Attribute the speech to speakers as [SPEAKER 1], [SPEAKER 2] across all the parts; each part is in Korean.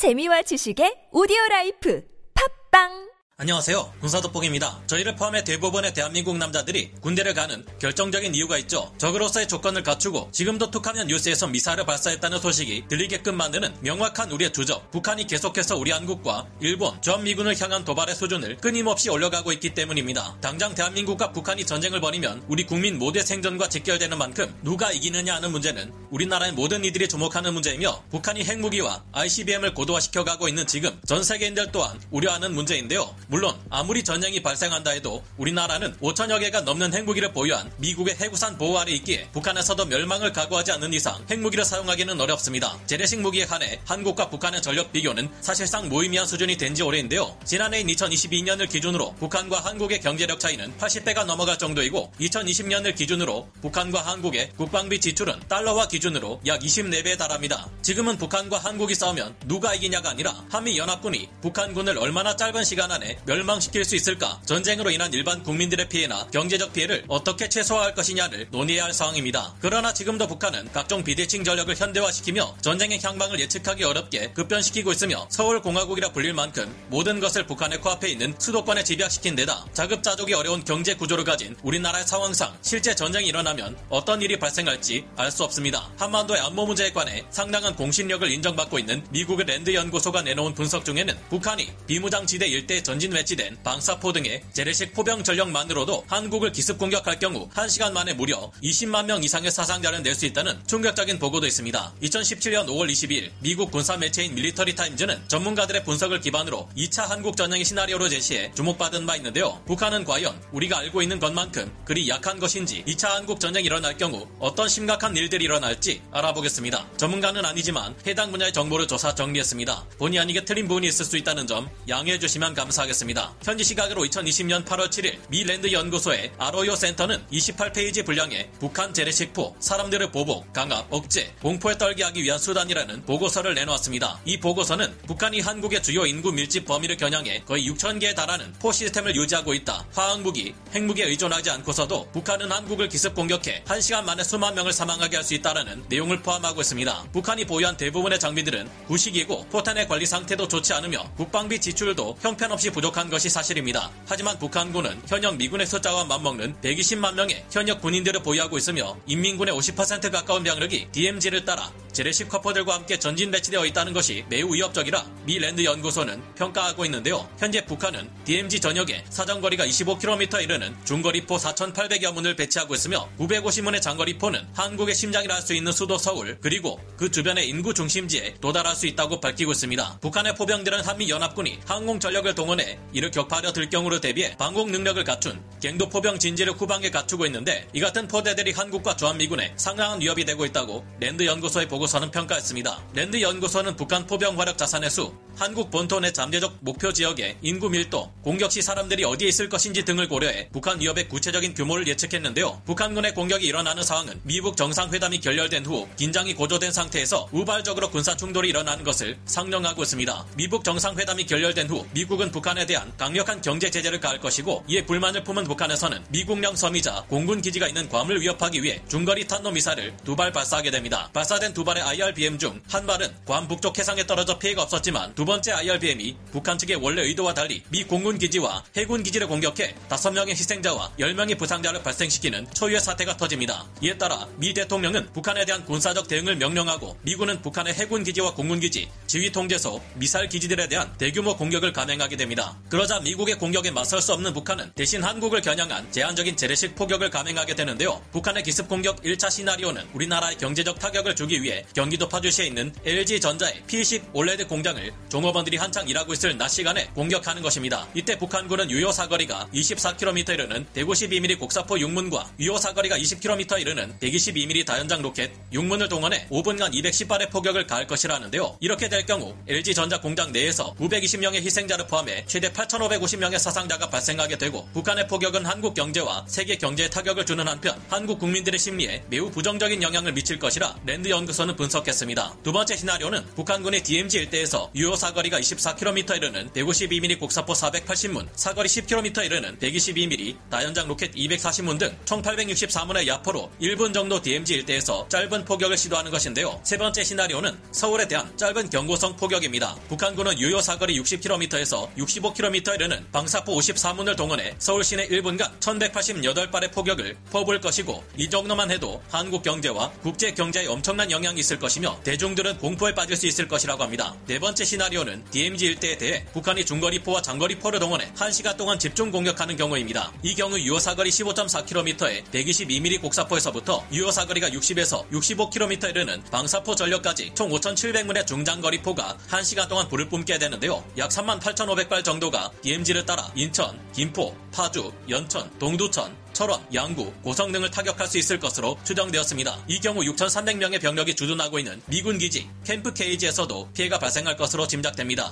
[SPEAKER 1] 재미와 지식의 오디오 라이프. 팟빵
[SPEAKER 2] 안녕하세요. 군사돋보기입니다. 저희를 포함해 대부분의 대한민국 남자들이 군대를 가는 결정적인 이유가 있죠. 적으로서의 조건을 갖추고 지금도 툭하면 뉴스에서 미사일을 발사했다는 소식이 들리게끔 만드는 명확한 우리의 주적. 북한이 계속해서 우리 한국과 일본, 전 미군을 향한 도발의 수준을 끊임없이 올려가고 있기 때문입니다. 당장 대한민국과 북한이 전쟁을 벌이면 우리 국민 모두의 생존과 직결되는 만큼 누가 이기느냐 하는 문제는 우리나라의 모든 이들이 주목하는 문제이며 북한이 핵무기와 ICBM을 고도화시켜가고 있는 지금 전 세계인들 또한 우려하는 문제인데요. 물론 아무리 전쟁이 발생한다 해도 우리나라는 5천여 개가 넘는 핵무기를 보유한 미국의 핵우산 보호 아래 있기에 북한에서도 멸망을 각오하지 않는 이상 핵무기를 사용하기는 어렵습니다. 재래식 무기에 한해 한국과 북한의 전력 비교는 사실상 무의미한 수준이 된 지 오래인데요. 지난해인 2022년을 기준으로 북한과 한국의 경제력 차이는 80배가 넘어갈 정도이고 2020년을 기준으로 북한과 한국의 국방비 지출은 달러화 기준으로 약 24배에 달합니다. 지금은 북한과 한국이 싸우면 누가 이기냐가 아니라 한미 연합군이 북한군을 얼마나 짧은 시간 안에 멸망시킬 수 있을까? 전쟁으로 인한 일반 국민들의 피해나 경제적 피해를 어떻게 최소화할 것이냐를 논의해야 할 상황입니다. 그러나 지금도 북한은 각종 비대칭 전력을 현대화시키며 전쟁의 향방을 예측하기 어렵게 급변시키고 있으며 서울공화국이라 불릴 만큼 모든 것을 북한의 코앞에 있는 수도권에 집약시킨 데다 자급자족이 어려운 경제 구조를 가진 우리나라의 상황상 실제 전쟁이 일어나면 어떤 일이 발생할지 알 수 없습니다. 한반도의 안보 문제에 관해 상당한 공신력을 인정받고 있는 미국의 랜드 연구소가 내놓은 분석 중에는 북한이 비무장지대 일대 전진 배치된 방사포 등의 재래식 포병 전력만으로도 한국을 기습 공격할 경우 1시간 만에 무려 20만 명 이상의 사상자를 낼 수 있다는 충격적인 보고도 있습니다. 2017년 5월 22일 미국 군사 매체인 밀리터리 타임즈는 전문가들의 분석을 기반으로 2차 한국 전쟁의 시나리오로 제시해 주목받은 바 있는데요. 북한은 과연 우리가 알고 있는 것만큼 그리 약한 것인지 2차 한국 전쟁이 일어날 경우 어떤 심각한 일들이 일어날지 알아보겠습니다. 전문가는 아니지만 해당 분야의 정보를 조사 정리했습니다. 본의 아니게 틀린 부분이 있을 수 있다는 점 양해해 주시면 감사하겠습니다. 현지 시각으로 2020년 8월 7일 미 랜드 연구소의 아로요 센터는 28페이지 분량의 북한 재래식포, 사람들의 보복, 강압, 억제, 공포에 떨게 하기 위한 수단이라는 보고서를 내놓았습니다. 이 보고서는 북한이 한국의 주요 인구 밀집 범위를 겨냥해 거의 6천 개에 달하는 포 시스템을 유지하고 있다. 화학무기, 핵무기에 의존하지 않고서도 북한은 한국을 기습 공격해 1시간 만에 수만 명을 사망하게 할 수 있다는 내용을 포함하고 있습니다. 북한이 보유한 대부분의 장비들은 구식이고 포탄의 관리 상태도 좋지 않으며 국방비 지출도 형편없이 부족한 것이 사실입니다. 하지만 북한군은 현역 미군의 숫자와 맞먹는 120만 명의 현역 군인들을 보유하고 있으며 인민군의 50% 가까운 병력이 DMZ를 따라 재래식 화포들과 함께 전진 배치되어 있다는 것이 매우 위협적이라 미 랜드 연구소는 평가하고 있는데요. 현재 북한은 DMZ 전역에 사정거리가 25km 이르는 중거리포 4,800여 문을 배치하고 있으며 950문의 장거리포는 한국의 심장이라 할 수 있는 수도 서울 그리고 그 주변의 인구 중심지에 도달할 수 있다고 밝히고 있습니다. 북한의 포병들은 한미 연합군이 항공 전력을 동원해 이를 격파하려 들 경우를 대비해 방공 능력을 갖춘 갱도 포병 진지를 후방에 갖추고 있는데 이 같은 포대들이 한국과 주한미군에 상당한 위협이 되고 있다고 랜드 연구소의 보고서는 평가했습니다. 랜드 연구소는 북한 포병 화력 자산의 수, 한국 본토 내 잠재적 목표 지역의 인구 밀도, 공격 시 사람들이 어디에 있을 것인지 등을 고려해 북한 위협의 구체적인 규모를 예측했는데요. 북한군의 공격이 일어나는 상황은 미국 정상회담이 결렬된 후 긴장이 고조된 상태에서 우발적으로 군사 충돌이 일어나는 것을 상정하고 있습니다. 미국 정상회담이 결렬된 후 미국은 북한에 대한 강력한 경제 제재를 가할 것이고 이에 불만을 품은 북한에서는 미국령 섬이자 공군 기지가 있는 괌을 위협하기 위해 중거리 탄도 미사를 두 발 발사하게 됩니다. 발사된 두 발의 IRBM 중 한 발은 괌 북쪽 해상에 떨어져 피해가 없었지만 두 번째 IRBM이 북한 측의 원래 의도와 달리 미 공군 기지와 해군 기지를 공격해 5명의 희생자와 10명의 부상자를 발생시키는 초유의 사태가 터집니다. 이에 따라 미 대통령은 북한에 대한 군사적 대응을 명령하고 미군은 북한의 해군 기지와 공군 기지, 지휘 통제소, 미사일 기지들에 대한 대규모 공격을 감행하게 됩니다. 그러자 미국의 공격에 맞설 수 없는 북한은 대신 한국을 겨냥한 제한적인 재래식 포격을 감행하게 되는데요. 북한의 기습 공격 1차 시나리오는 우리나라의 경제적 타격을 주기 위해 경기도 파주시에 있는 LG전자의 P10 올레드 공장을 종업원들이 한창 일하고 있을 낮 시간에 공격하는 것입니다. 이때 북한군은 유효 사거리가 24km 이르는 152mm 곡사포 6문과 유효 사거리가 20km 이르는 122mm 다연장 로켓 6문을 동원해 5분간 210발의 포격을 가할 것이라는데요. 이렇게 될 경우 LG전자 공장 내에서 920명의 희생자를 포함해 최대 8,550명의 사상자가 발생하게 되고 북한의 포격은 한국 경제와 세계 경제에 타격을 주는 한편 한국 국민들의 심리에 매우 부정적인 영향을 미칠 것이라 랜드 연구소는 분석했습니다. 두 번째 시나리오는 북한군의 DMZ 일대에서 유효 사거리가 24km에 이르는 152mm 곡사포 480문, 사거리 10km에 이르는 122mm 다연장 로켓 240문 등 총 864문의 야포로 1분 정도 DMZ 일대에서 짧은 포격을 시도하는 것인데요. 세 번째 시나리오는 서울에 대한 짧은 경고성 포격입니다. 북한군은 유효 사거리 60km에서 65km에 이르는 방사포 54문을 동원해 서울 시내 1분간 1188발의 포격을 퍼부을 것이고 이 정도만 해도 한국 경제와 국제 경제에 엄청난 영향이 있을 것이며 대중들은 공포에 빠질 수 있을 것이라고 합니다. 네 번째 시나리오는 DMZ 일대에 대해 북한이 중거리포와 장거리포를 동원해 1시간 동안 집중 공격하는 경우입니다. 이 경우 유효 사거리 15.4km에 122mm 곡사포에서부터 유효 사거리가 60에서 65km에 이르는 방사포 전력까지 총 5,700문의 중장거리포가 1시간 동안 불을 뿜게 되는데요. 약 38,500발 정도가 DMZ를 따라 인천, 김포, 파주, 연천, 동두천, 철원, 양구, 고성 등을 타격할 수 있을 것으로 추정되었습니다. 이 경우 6,300명의 병력이 주둔하고 있는 미군 기지 캠프 케이지에서도 피해가 발생할 것으로 짐작됩니다.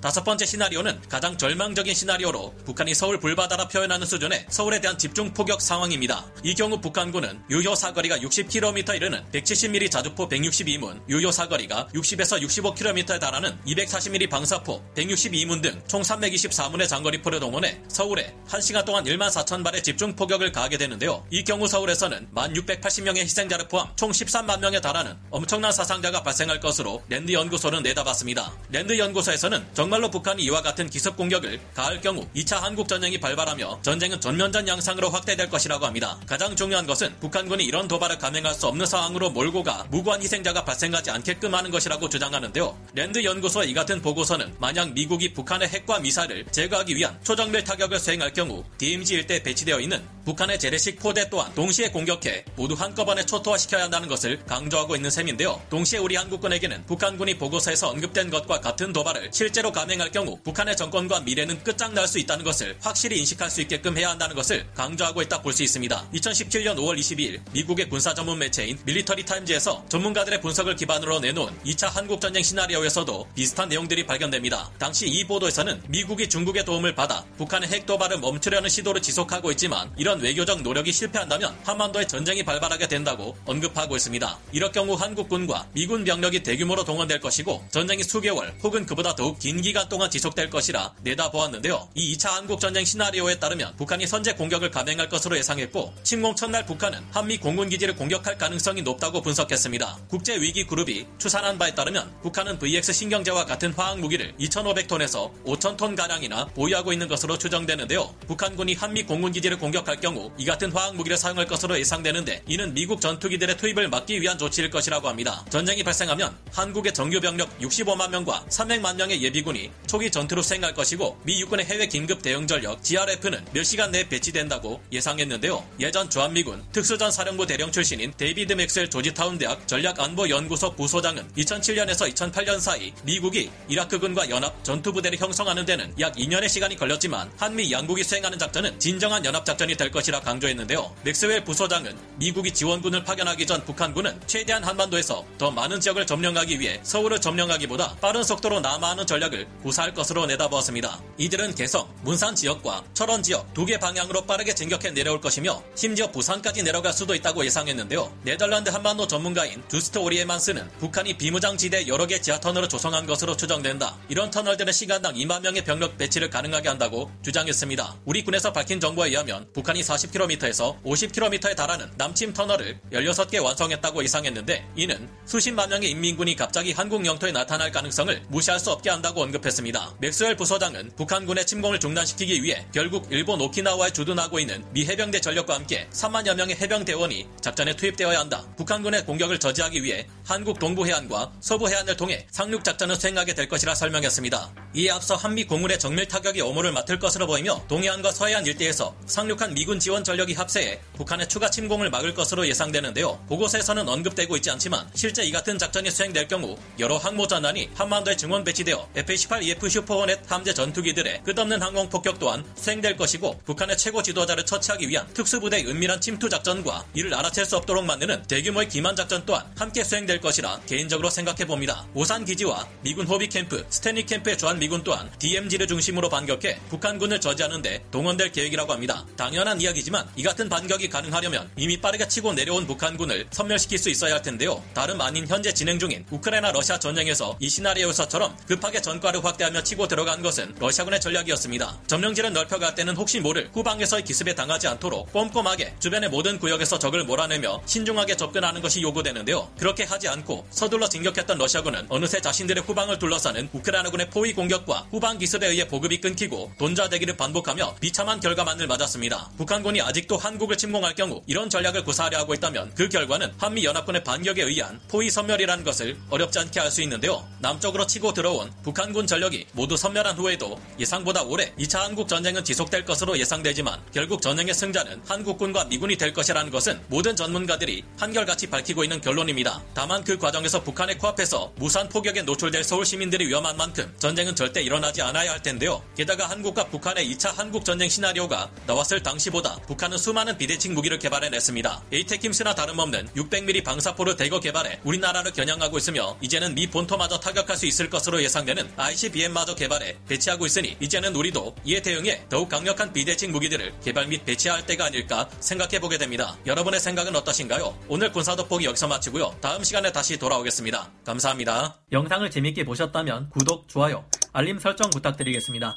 [SPEAKER 2] 다섯 번째 시나리오는 가장 절망적인 시나리오로 북한이 서울 불바다라 표현하는 수준의 서울에 대한 집중 포격 상황입니다. 이 경우 북한군은 유효 사거리가 60km 이르는 170mm 자주포 162문, 유효 사거리가 60에서 65km에 달하는 240mm 방사포 162문 등 총 324문의 장거리포를 동원해 서울에 1시간 동안 1만 4천 발의 집중 포격을 가하게 되는데요. 이 경우 서울에서는 1,680명의 희생자를 포함 총 13만 명에 달하는 엄청난 사상자가 발생할 것으로 랜드 연구소는 내다봤습니다. 랜드 연구소 에서는 정말로 북한이 이와 같은 기습 공격을 가할 경우 2차 한국 전쟁이 발발하며 전쟁은 전면전 양상으로 확대될 것이라고 합니다. 가장 중요한 것은 북한군이 이런 도발을 감행할 수 없는 상황으로 몰고 가 무고한 희생자가 발생하지 않게끔 하는 것이라고 주장하는데요. 랜드 연구소의 이 같은 보고서는 만약 미국이 북한의 핵과 미사일을 제거하기 위한 초정밀 타격을 수행할 경우 DMZ 일대에 배치되어 있는 북한의 재래식 포대 또한 동시에 공격해 모두 한꺼번에 초토화시켜야 한다는 것을 강조하고 있는 셈인데요. 동시에 우리 한국군에게는 북한군이 보고서에서 언급된 것과 같은 도발을 실제로 감행할 경우 북한의 정권과 미래는 끝장날 수 있다는 것을 확실히 인식할 수 있게끔 해야 한다는 것을 강조하고 있다 볼 수 있습니다. 2017년 5월 22일 미국의 군사 전문 매체인 밀리터리 타임즈에서 전문가들의 분석을 기반으로 내놓은 2차 한국 전쟁 시나리오에서도 비슷한 내용들이 발견됩니다. 당시 이 보도에서는 미국이 중국의 도움을 받아 북한의 핵 도발을 멈추려는 시도를 지속하고 있지만 이런 외교적 노력이 실패한다면 한반도에 전쟁이 발발하게 된다고 언급하고 있습니다. 이럴 경우 한국군과 미군 병력이 대규모로 동원될 것이고 전쟁이 수개월 혹은 그보다 더욱 긴 기간 동안 지속될 것이라 내다보았는데요. 이 2차 한국전쟁 시나리오에 따르면 북한이 선제 공격을 감행할 것으로 예상했고 침공 첫날 북한은 한미 공군기지를 공격할 가능성이 높다고 분석했습니다. 국제위기그룹이 추산한 바에 따르면 북한은 VX 신경제와 같은 화학무기를 2,500톤에서 5,000톤 가량이나 보유하고 있는 것으로 추정되는데요. 북한군이 한미 공군기지를 공격할 경우 이 같은 화학무기를 사용할 것으로 예상되는데 이는 미국 전투기들의 투입을 막기 위한 조치일 것이라고 합니다. 전쟁이 발생하면 한국의 정규 병력 65만 명과 300만 명의 예비군이 초기 전투로 수행할 것이고 미 육군의 해외 긴급 대응 전력 GRF는 몇 시간 내에 배치된다고 예상했는데요. 예전 주한미군 특수전 사령부 대령 출신인 데이비드 맥스웰 조지타운 대학 전략안보연구소 부소장은 2007년에서 2008년 사이 미국이 이라크군과 연합 전투부대를 형성하는 데는 약 2년의 시간이 걸렸지만 한미 양국이 수행하는 작전은 진정한 연합작전이 될 것이라 강조했는데요. 맥스웰 부소장은 미국이 지원군을 파견하기 전 북한군은 최대한 한반도에서 더 많은 지역을 점령하기 위해 서울을 점령하기보다 빠른 속도로 남하하는 전략을 구사할 것으로 내다보았습니다. 이들은 개성, 문산 지역과 철원 지역 두 개 방향으로 빠르게 진격해 내려올 것이며 심지어 부산까지 내려갈 수도 있다고 예상했는데요. 네덜란드 한반도 전문가인 주스트 오리에만스는 북한이 비무장지대 여러 개 지하터널을 조성한 것으로 추정된다. 이런 터널들은 시간당 2만 명의 병력 배치를 가능하게 한다고 주장했습니다. 우리 군에서 밝힌 정보에 의하면 북한이 40km에서 50km에 달하는 남침 터널을 16개 완성했다고 예상했는데 이는 수십만 명의 인민군이 갑자기 한국 영토에 나타날 가능성을 무시할 수 없게 한다고 언급했습니다. 맥스웰 부소장은 북한군의 침공을 중단시키기 위해 결국 일본 오키나와에 주둔하고 있는 미 해병대 전력과 함께 3만여 명의 해병 대원이 작전에 투입되어야 한다. 북한군의 공격을 저지하기 위해 한국 동부 해안과 서부 해안을 통해 상륙 작전을 수행하게 될 것이라 설명했습니다. 이에 앞서 한미 공군의 정밀 타격 임무를 맡을 것으로 보이며 동해안과 서해안 일대에서 상륙한 미군 지원 전력이 합세해 북한의 추가 침공을 막을 것으로 예상되는데요. 보고서에서는 언급되고 있지 않지만 실제 이 같은 작전이 수행될 경우 여러 항모 전단이 한반도에 증원 배치 되어 F-18EF 슈퍼호넷 함재 전투기들의 끝없는 항공 폭격 또한 수행될 것이고 북한의 최고 지도자를 처치하기 위한 특수부대의 은밀한 침투 작전과 이를 알아챌 수 없도록 만드는 대규모의 기만 작전 또한 함께 수행될 것이라 개인적으로 생각해 봅니다. 오산 기지와 미군 호비 캠프, 스탠리 캠프에 주한 미군 또한 DMZ를 중심으로 반격해 북한군을 저지하는데 동원될 계획이라고 합니다. 당연한 이야기지만 이 같은 반격이 가능하려면 이미 빠르게 치고 내려온 북한군을 섬멸시킬 수 있어야 할 텐데요. 다름 아닌 현재 진행 중인 우크라이나 러시아 전쟁에서 이 시나리오에서처럼 급하게 전과를 확대하며 치고 들어간 것은 러시아군의 전략이었습니다. 점령지를 넓혀갈 때는 혹시 모를 후방에서의 기습에 당하지 않도록 꼼꼼하게 주변의 모든 구역에서 적을 몰아내며 신중하게 접근하는 것이 요구되는데요. 그렇게 하지 않고 서둘러 진격했던 러시아군은 어느새 자신들의 후방을 둘러싸는 우크라이나군의 포위 공격과 후방 기습에 의해 보급이 끊기고 돈자 대기를 반복하며 비참한 결과만을 맞았습니다. 북한군이 아직도 한국을 침공할 경우 이런 전략을 구사하려 하고 있다면 그 결과는 한미 연합군의 반격에 의한 포위 섬멸이라는 것을 어렵지 않게 알 수 있는데요. 남쪽으로 치고 들어온 북한군 전력이 모두 섬멸한 후에도 예상보다 오래 2차 한국 전쟁은 지속될 것으로 예상되지만 결국 전쟁의 승자는 한국군과 미군이 될 것이라는 것은 모든 전문가들이 한결같이 밝히고 있는 결론입니다. 다만 그 과정에서 북한의 코앞에서 무산 폭격에 노출될 서울 시민들이 위험한 만큼 전쟁은 절대 일어나지 않아야 할 텐데요. 게다가 한국과 북한의 2차 한국 전쟁 시나리오가 나왔을 당시보다 북한은 수많은 비대칭 무기를 개발해냈습니다. 에이테킴스나 다름없는 600mm 방사포를 대거 개발해 우리나라를 겨냥하고 있으며 이제는 미 본토마저 타격할 수 있을 것으로 예상 되는 ICBM마저 개발해 배치하고 있으니 이제는 우리도 이에 대응해 더욱 강력한 비대칭 무기들을 개발 및 배치할 때가 아닐까 생각해보게 됩니다. 여러분의 생각은 어떠신가요? 오늘 군사 돋보기 여기서 마치고요. 다음 시간에 다시 돌아오겠습니다. 감사합니다.
[SPEAKER 3] 영상을 재밌게 보셨다면 구독, 좋아요, 알림 설정 부탁드리겠습니다.